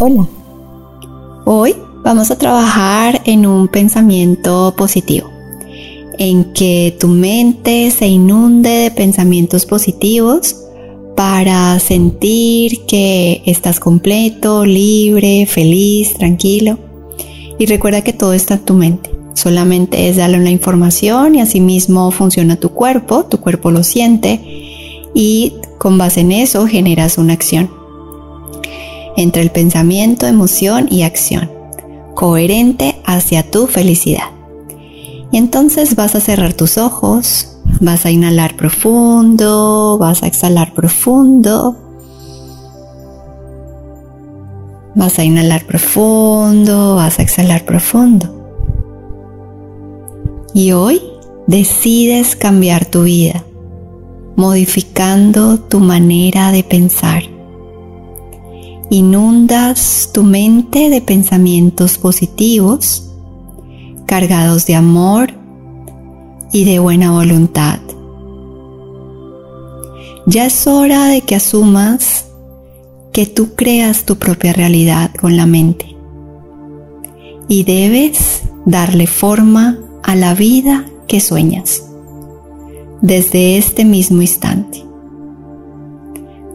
Hola. Hoy vamos a trabajar en un pensamiento positivo, en que tu mente se inunde de pensamientos positivos para sentir que estás completo, libre, feliz, tranquilo. Y recuerda que todo está en tu mente. Solamente es darle una información y asimismo funciona tu cuerpo, tu cuerpo lo siente y con base en eso generas una acción entre el pensamiento, emoción y acción, coherente hacia tu felicidad. Y entonces vas a cerrar tus ojos, vas a inhalar profundo, vas a exhalar profundo, vas a inhalar profundo, vas a exhalar profundo. Y hoy decides cambiar tu vida, modificando tu manera de pensar inundas tu mente de pensamientos positivos, cargados de amor y de buena voluntad. Ya es hora de que asumas que tú creas tu propia realidad con la mente y debes darle forma a la vida que sueñas desde este mismo instante.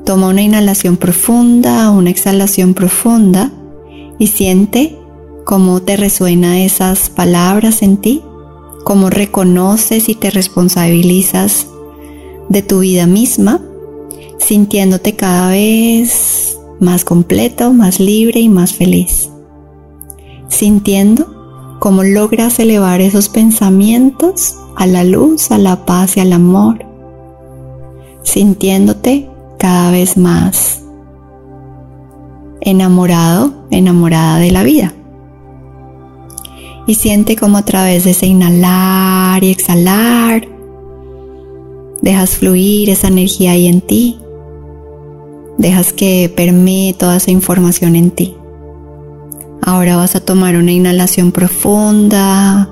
Toma una inhalación profunda, una exhalación profunda y siente cómo te resuenan esas palabras en ti, cómo reconoces y te responsabilizas de tu vida misma, sintiéndote cada vez más completo, más libre y más feliz. Sintiendo cómo logras elevar esos pensamientos a la luz, a la paz y al amor. Sintiéndote cada vez más enamorado, enamorada de la vida. Y siente como a través de ese inhalar y exhalar, dejas fluir esa energía ahí en ti. Dejas que permee toda esa información en ti. Ahora vas a tomar una inhalación profunda,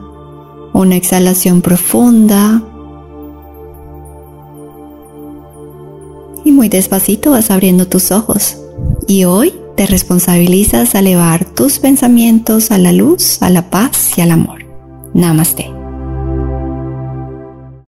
una exhalación profunda. Y muy despacito vas abriendo tus ojos. Y hoy te responsabilizas a elevar tus pensamientos a la luz, a la paz y al amor. Namaste.